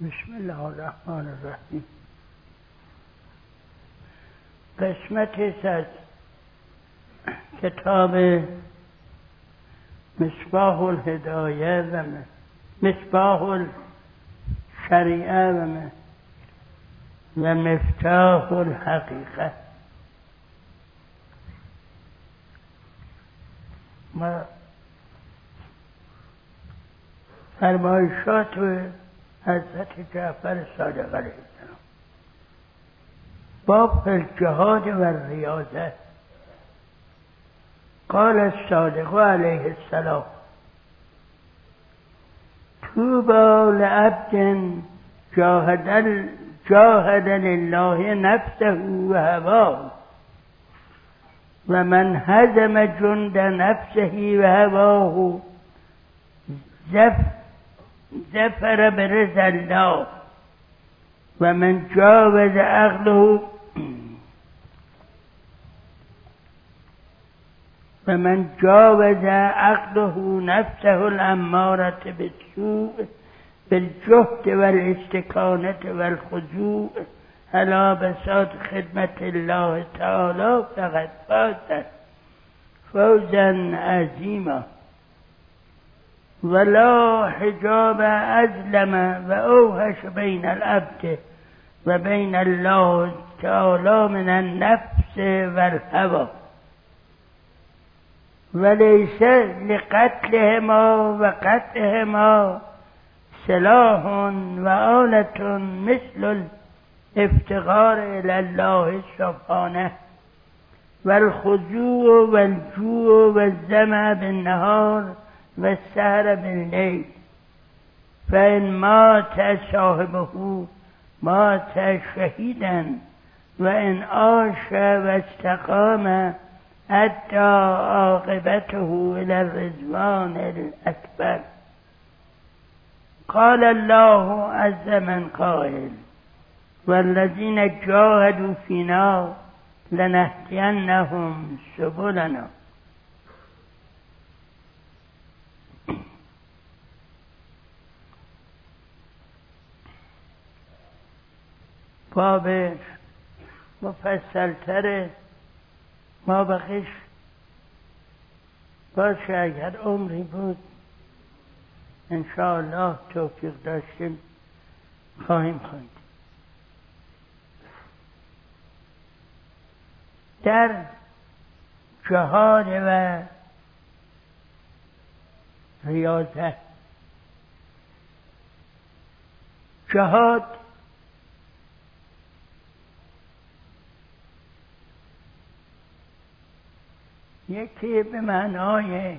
بسم الله الرحمن الرحیم. قسمت از کتاب مصباح الهدایه و مصباح الشریعه و و مفتاح الحقیقه. ما فرمایشات حضرت جعفر صادق علیه السلام. باب الجهاد و الریاضه قال الصادق علیه السلام توبا لعبد جاهد جاهد لله نفسه و هواه و من هزم جند نفسه و هواه زف زفر برز الله من جاوز عقله. و من جاوز عقله نفسه الامارة بالسوء بالجهد والاستكانة والخضوع على بساط خدمة الله تعالى فقد فاز. فوزا عظيما ولا حجاب أظلم وأوهش بين العبد وبين الله تعالى من النفس والهوى. وليس لقتلهما وقطعهما سلاح وآلة مثل الافتقار إلى الله سبحانه. والخضوع والجوع والزمع بالنهار والسهر بالليل فإن مات صاحبه مات شهيدا وإن عاش واستقام أدى عاقبته إلى الرضوان قال الله عز من قائل والذين جاهدوا فينا لنهدينهم سبلنا. باب مفصلتره ما بقیش باشه اگر عمری بود انشاءالله توفیق داشتیم خواهیم خواهید در جهاد و ریاضت جهاد یکی به معنای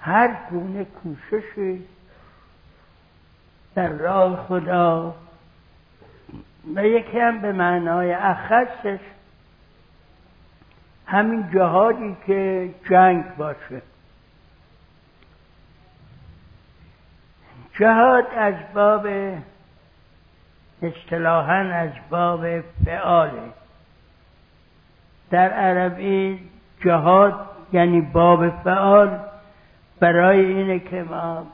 هر گونه کوشش در راه خدا و یکی هم به معنای اخصش همین جهادی که جنگ باشه. جهاد از باب اصطلاحا از باب فعاله. در عربی جهاد یعنی باب فعال برای اینه که ما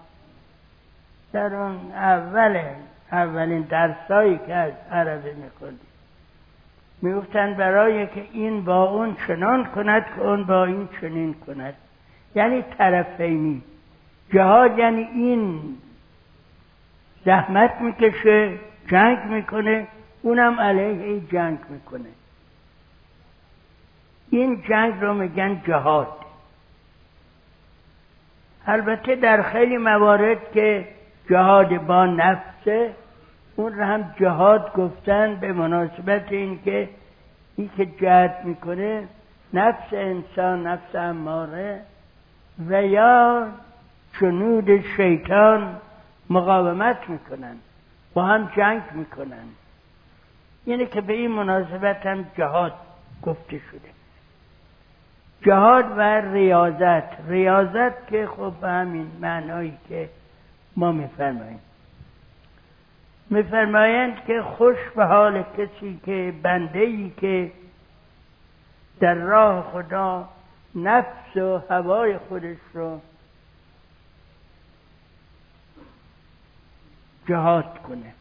در اون اول اولین درسایی که از عربی می‌کنیم می‌گفتن برای که این با اون چنان کند که اون با این چنین کند. یعنی طرفینی. جهاد یعنی این. زحمت می‌کشه جنگ می‌کنه اونم علیه جنگ می‌کنه. این جنگ رو میگن جهاد. البته در خیلی موارد که جهاد با نفسه اون رو هم جهاد گفتن به مناسبت اینکه این که جهاد می‌کنه نفس انسان نفس اماره و یا جنود شیطان مقاومت می‌کنن با هم جنگ می‌کنن. اینه که به این مناسبت هم جهاد گفته شده. جهاد و ریاضت. ریاضت که خب به همین معنایی که ما میفرماییم. میفرمایند که خوش به حال کسی که بنده ای که در راه خدا نفس و هوای خودش رو جهاد کنه.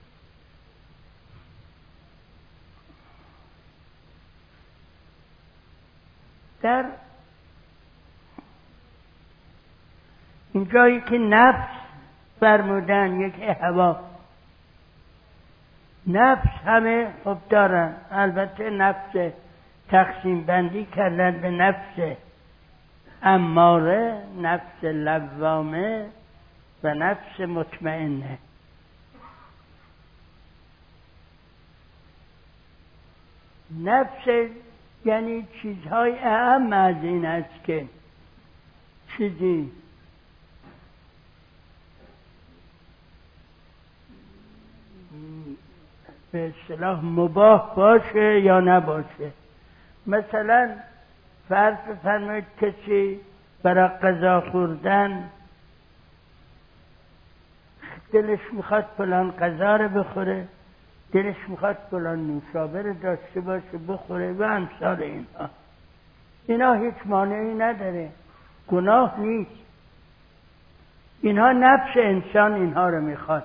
در اینجایی که نفس فرمودن یک هوا نفس همه خب دارن. البته نفس تقسیم بندی کردن به نفس اماره نفس لوامه و نفس مطمئنه. نفس یعنی چیزهای اهم از این است که چیزی به اصطلاح مباه باشه یا نباشه. مثلا فرض بفرمایید کسی برای غذا خوردن دلش می‌خواد فلان غذا رو بخوره دلش می‌خواد فلان نوشابه رو داشته باشه بخوره و امثال اینها. اینا هیچ مانعی نداره. گناه نیست. اینها نفس انسان اینها رو می‌خواد.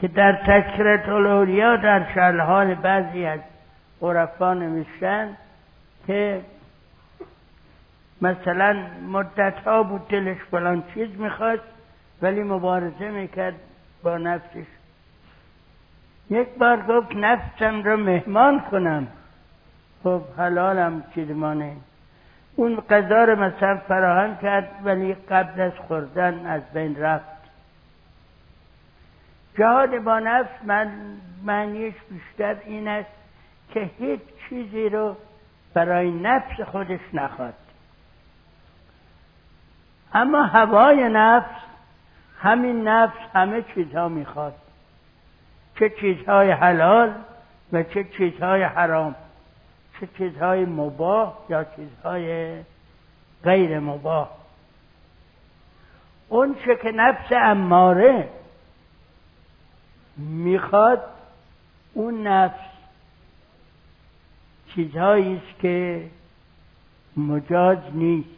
که در تکرت الاولیا در شرحال بعضی از عرفا نوشتن که مثلا مدت ها بود دلش فلان چیز می‌خواست ولی مبارزه می‌کرد با نفسش. یک بار گفت نفسم را مهمان کنم. خب حلالم چیز مانه اون غذا رو مثلا فراهم کرد ولی قبل از خوردن از بین رفت. جهاد با نفس من معنیش بیشتر این است که هیچ چیزی رو برای نفس خودش نخواد. اما هوای نفس همین نفس همه چیزها می‌خواد. چه چیزهای حلال و چه چیزهای حرام. چه چیزهای مباه یا چیزهای غیر مباه اون چه که نفس اماره می‌خواد اون نفس چیزهایی است که مجاز نیست.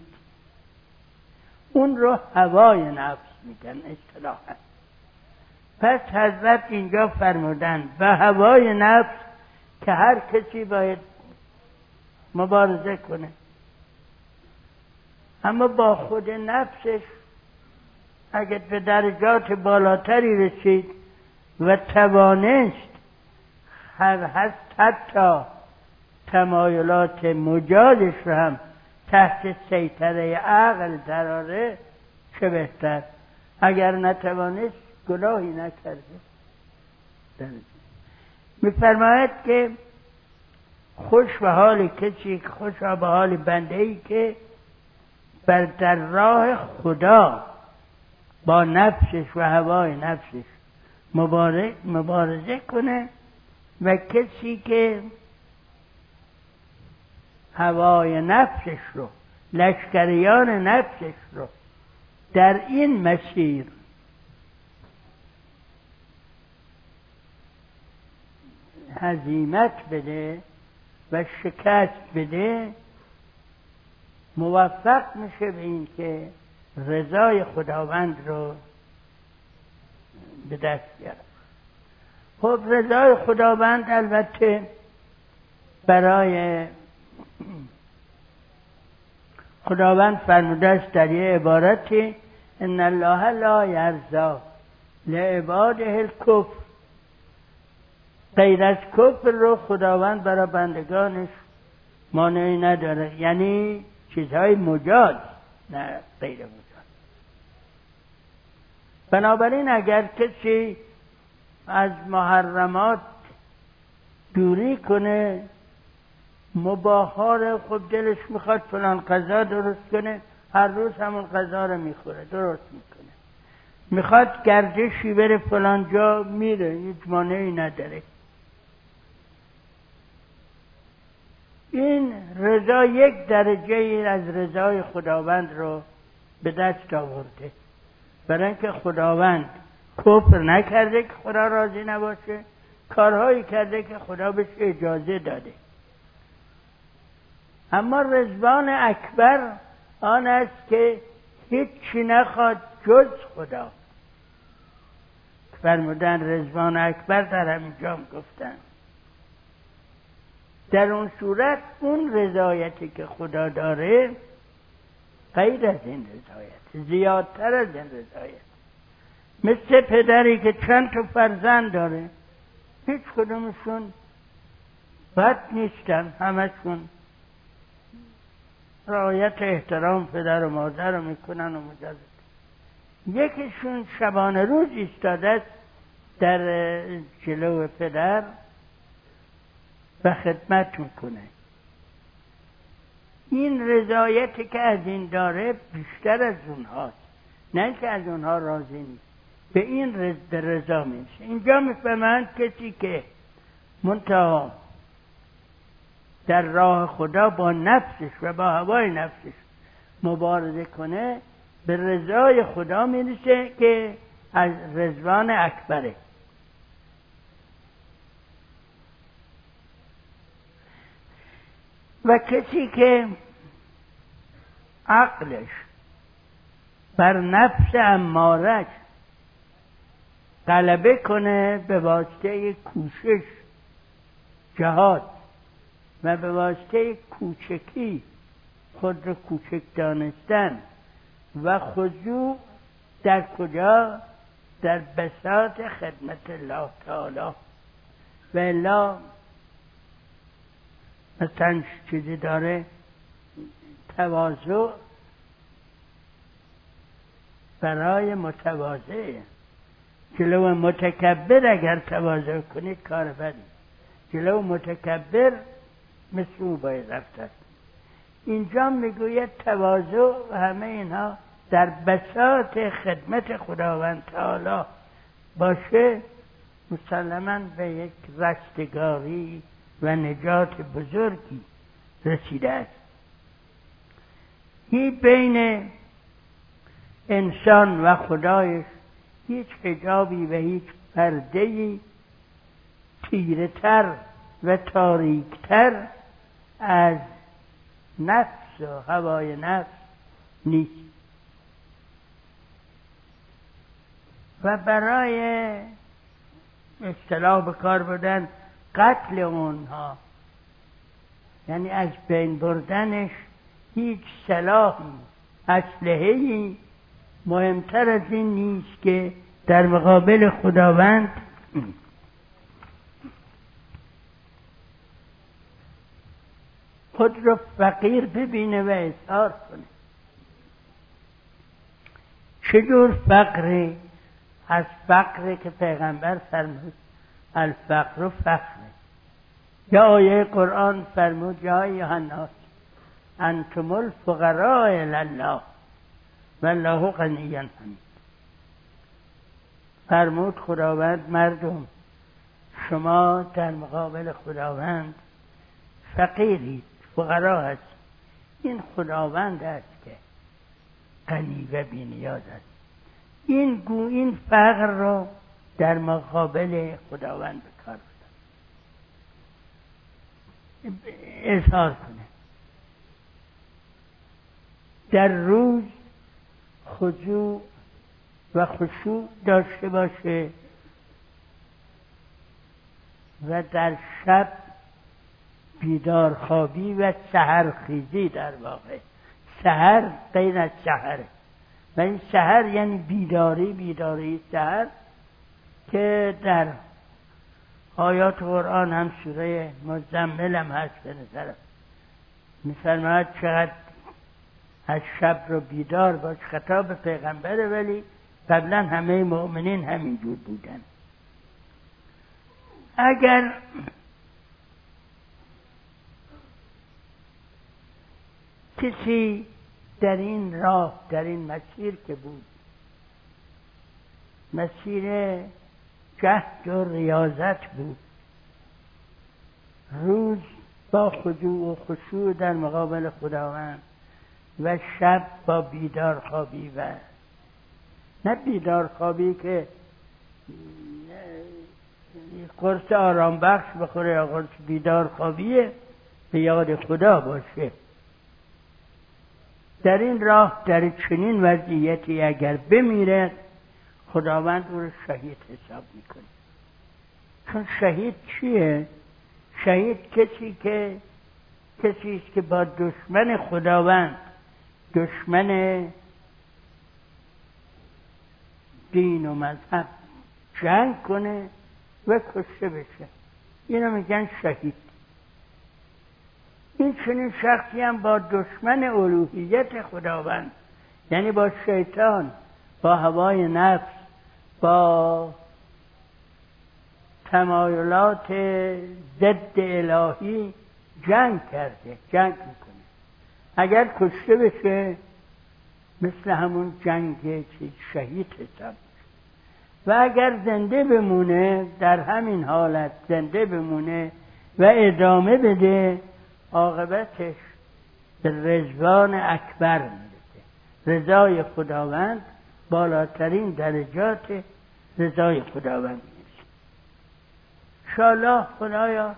اون رو هوای نفس میگن اصطلاحا. پس حضرت اینجا فرمودن و هوای نفس که هر کسی باید مبارزه کنه. اما با خود نفسش اگر به درجات بالاتری رسید و توانست هر هست حتی تمایلات مجازش رو هم تحت سیطره عقل دراره چه بهتر؟ اگر نتوانست گناهی نکرده. میفرماید که خوش به حال کسی خوش به حال بنده ای که بر در راه خدا با نفسش و هوای نفسش مبارزه کنه و کسی که هوای نفسش رو لشکریان نفسش رو در این مسیر هزیمت بده و شکست بده موفق میشه به این که رضای خداوند رو به دست بیاره خب رضای خداوند البته برای خداوند فرموده است در یه عبارتی ان الله لا یرزا لعباده الکفر. غیر از کفر رو خداوند برای بندگانش مانعی نداره. یعنی چیزهای مجاز نه غیر مجاز. بنابراین اگر کسی از محرمات دوری کنه مباهار خود دلش می‌خواد فلان غذا درست کنه هر روز همون غذا رو می‌خوره درست می‌کنه. می‌خواد گردشی بره فلان جا میره هیچ مانعی نداره. این رضا یک درجه از رضای خداوند رو به دست آورده. برای اینکه خداوند کفر نکرده که خدا راضی نباشه کارهایی کرده که خدا بهش اجازه داده. اما رزوان اکبر آن است که هیچی نخواد جز خدا. فرمودن رزوان اکبر در همین جام گفتن. در اون صورت اون رضایتی که خدا داره غیر از این رضایت زیادتر از این رضایت. مثل پدری که چند تا فرزند داره هیچ کدومشون بد نیستن همشون رعایت احترام پدر و مادر رو می‌کنن و مجازت یکیشون شبانه روز ایستاده در جلو پدر و خدمت می‌کنه. این رضایتی که از این داره بیشتر از اونهاست. نه که از اونها راضی نیست. به این رضا میشه اینجا می‌فهمند کسی که منتها در راه خدا با نفسش و با هوای نفسش مبارزه کنه به رضای خدا می‌رسه که از رضوان اکبره. و کسی که عقلش بر نفس امارش غلبه کنه به واسطه کوشش جهاد و به واسطه کوچکی خود را کوچک دانستن. و خضوع در کجا؟ در بساط خدمت الله تعالی. و مثلا چیزی داره تواضع برای متواضع. جلو متکبر اگر تواضع کنید کار بدی. جلو متکبر مثل او باید رفت اینجا می‌گوید تواضع و همه اینها در بساط خدمت خداوند تعالی باشه. مسلما به یک رستگاری و نجات بزرگی رسیده است. هی بین انسان و خدایش هیچ حجابی و هیچ پرده تیره تر و تاریکتر از نفس و هوای نفس نیست. و برای اصطلاح به کار بردن قتل اونها. یعنی از بین بردنش هیچ سلاحی اسلحه مهمتر از این نیست که در مقابل خداوند خود رو فقیر ببینه و اظهار کنه. چجور فقری از فقری که پیغمبر فرمود. الفقر فقر. یا آیه قرآن فرمود یا ایها انتم الفقراء الله والله غنی حمید. فرمود خداوند مردم شما در مقابل خداوند فقیرید فقرا هست. این خداوند است که غنی و بینیاز است. این گو این فقر را در مقابل خداوند به کار اظهار کنه. در روز خضوع و خشوع داشته باشه و در شب بیدار خوابی و سهر خیزی در واقع. سهر غیر از سهره و این سهر یعنی بیداری بیداری سهر که در آیات قرآن هم سوره مزمل هم هست به نظرم. میفرماید چقدر از شب رو بیدار باش خطاب پیغمبره ولی قبلا همه مؤمنین همینجور بودن. اگر کسی در این راه در این مسیر که بود مسیر جهد و ریاضت بود. روز با خضوع و خشوع در مقابل خداوند و شب با بیدار خوابی و نه بیدار خوابی که قرص آرام بخش بخوره یا قرص بیدار خوابیه به یاد خدا باشه. در این راه در چنین وضعیتی اگر بمیرد خداوند او رو شهید حساب می‌کنه. چون شهید چیه؟ شهید کسی که کسی است که با دشمن خداوند دشمن دین و مذهب جنگ کنه و کشته بشه. اینو میگن شهید. این چنین شخصی هم با دشمن الوهیت خداوند یعنی با شیطان با هوای نفس. با تمایلات ضد الهی جنگ کرده جنگ می‌کنه. اگر کشته بشه مثل همون جنگ چیز شهید حساب و اگر زنده بمونه در همین حالت زنده بمونه و ادامه بده عاقبتش به رضوان اکبر می‌رسه. رضای خداوند بالاترین درجات رضای خداوند انشاءالله خدایا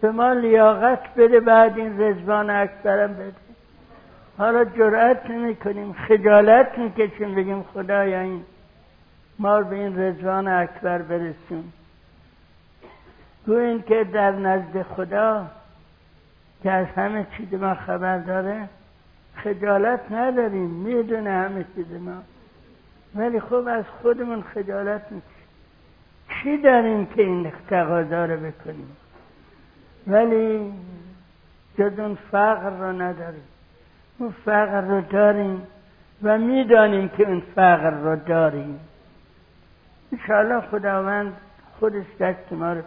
به ما لیاقت بده بعد این رضوان اکبرم بده. حالا جرأت نمی کنیم خجالت می‌کشیم بگیم خدایا این ما به این رضوان اکبر برسیم گوین که در نزد خدا که از همه چیز ما خبر داره خجالت نداریم می‌دونه همه چیز ما. ولی خب از خودمون خجالت می‌کشیم چی داریم که این تقاضا رو بکنیم؟ ولی جز اون فقر رو نداریم. اون فقر رو داریم و می‌دانیم که اون فقر رو داریم. انشاءالله خداوند خودش دست ما رو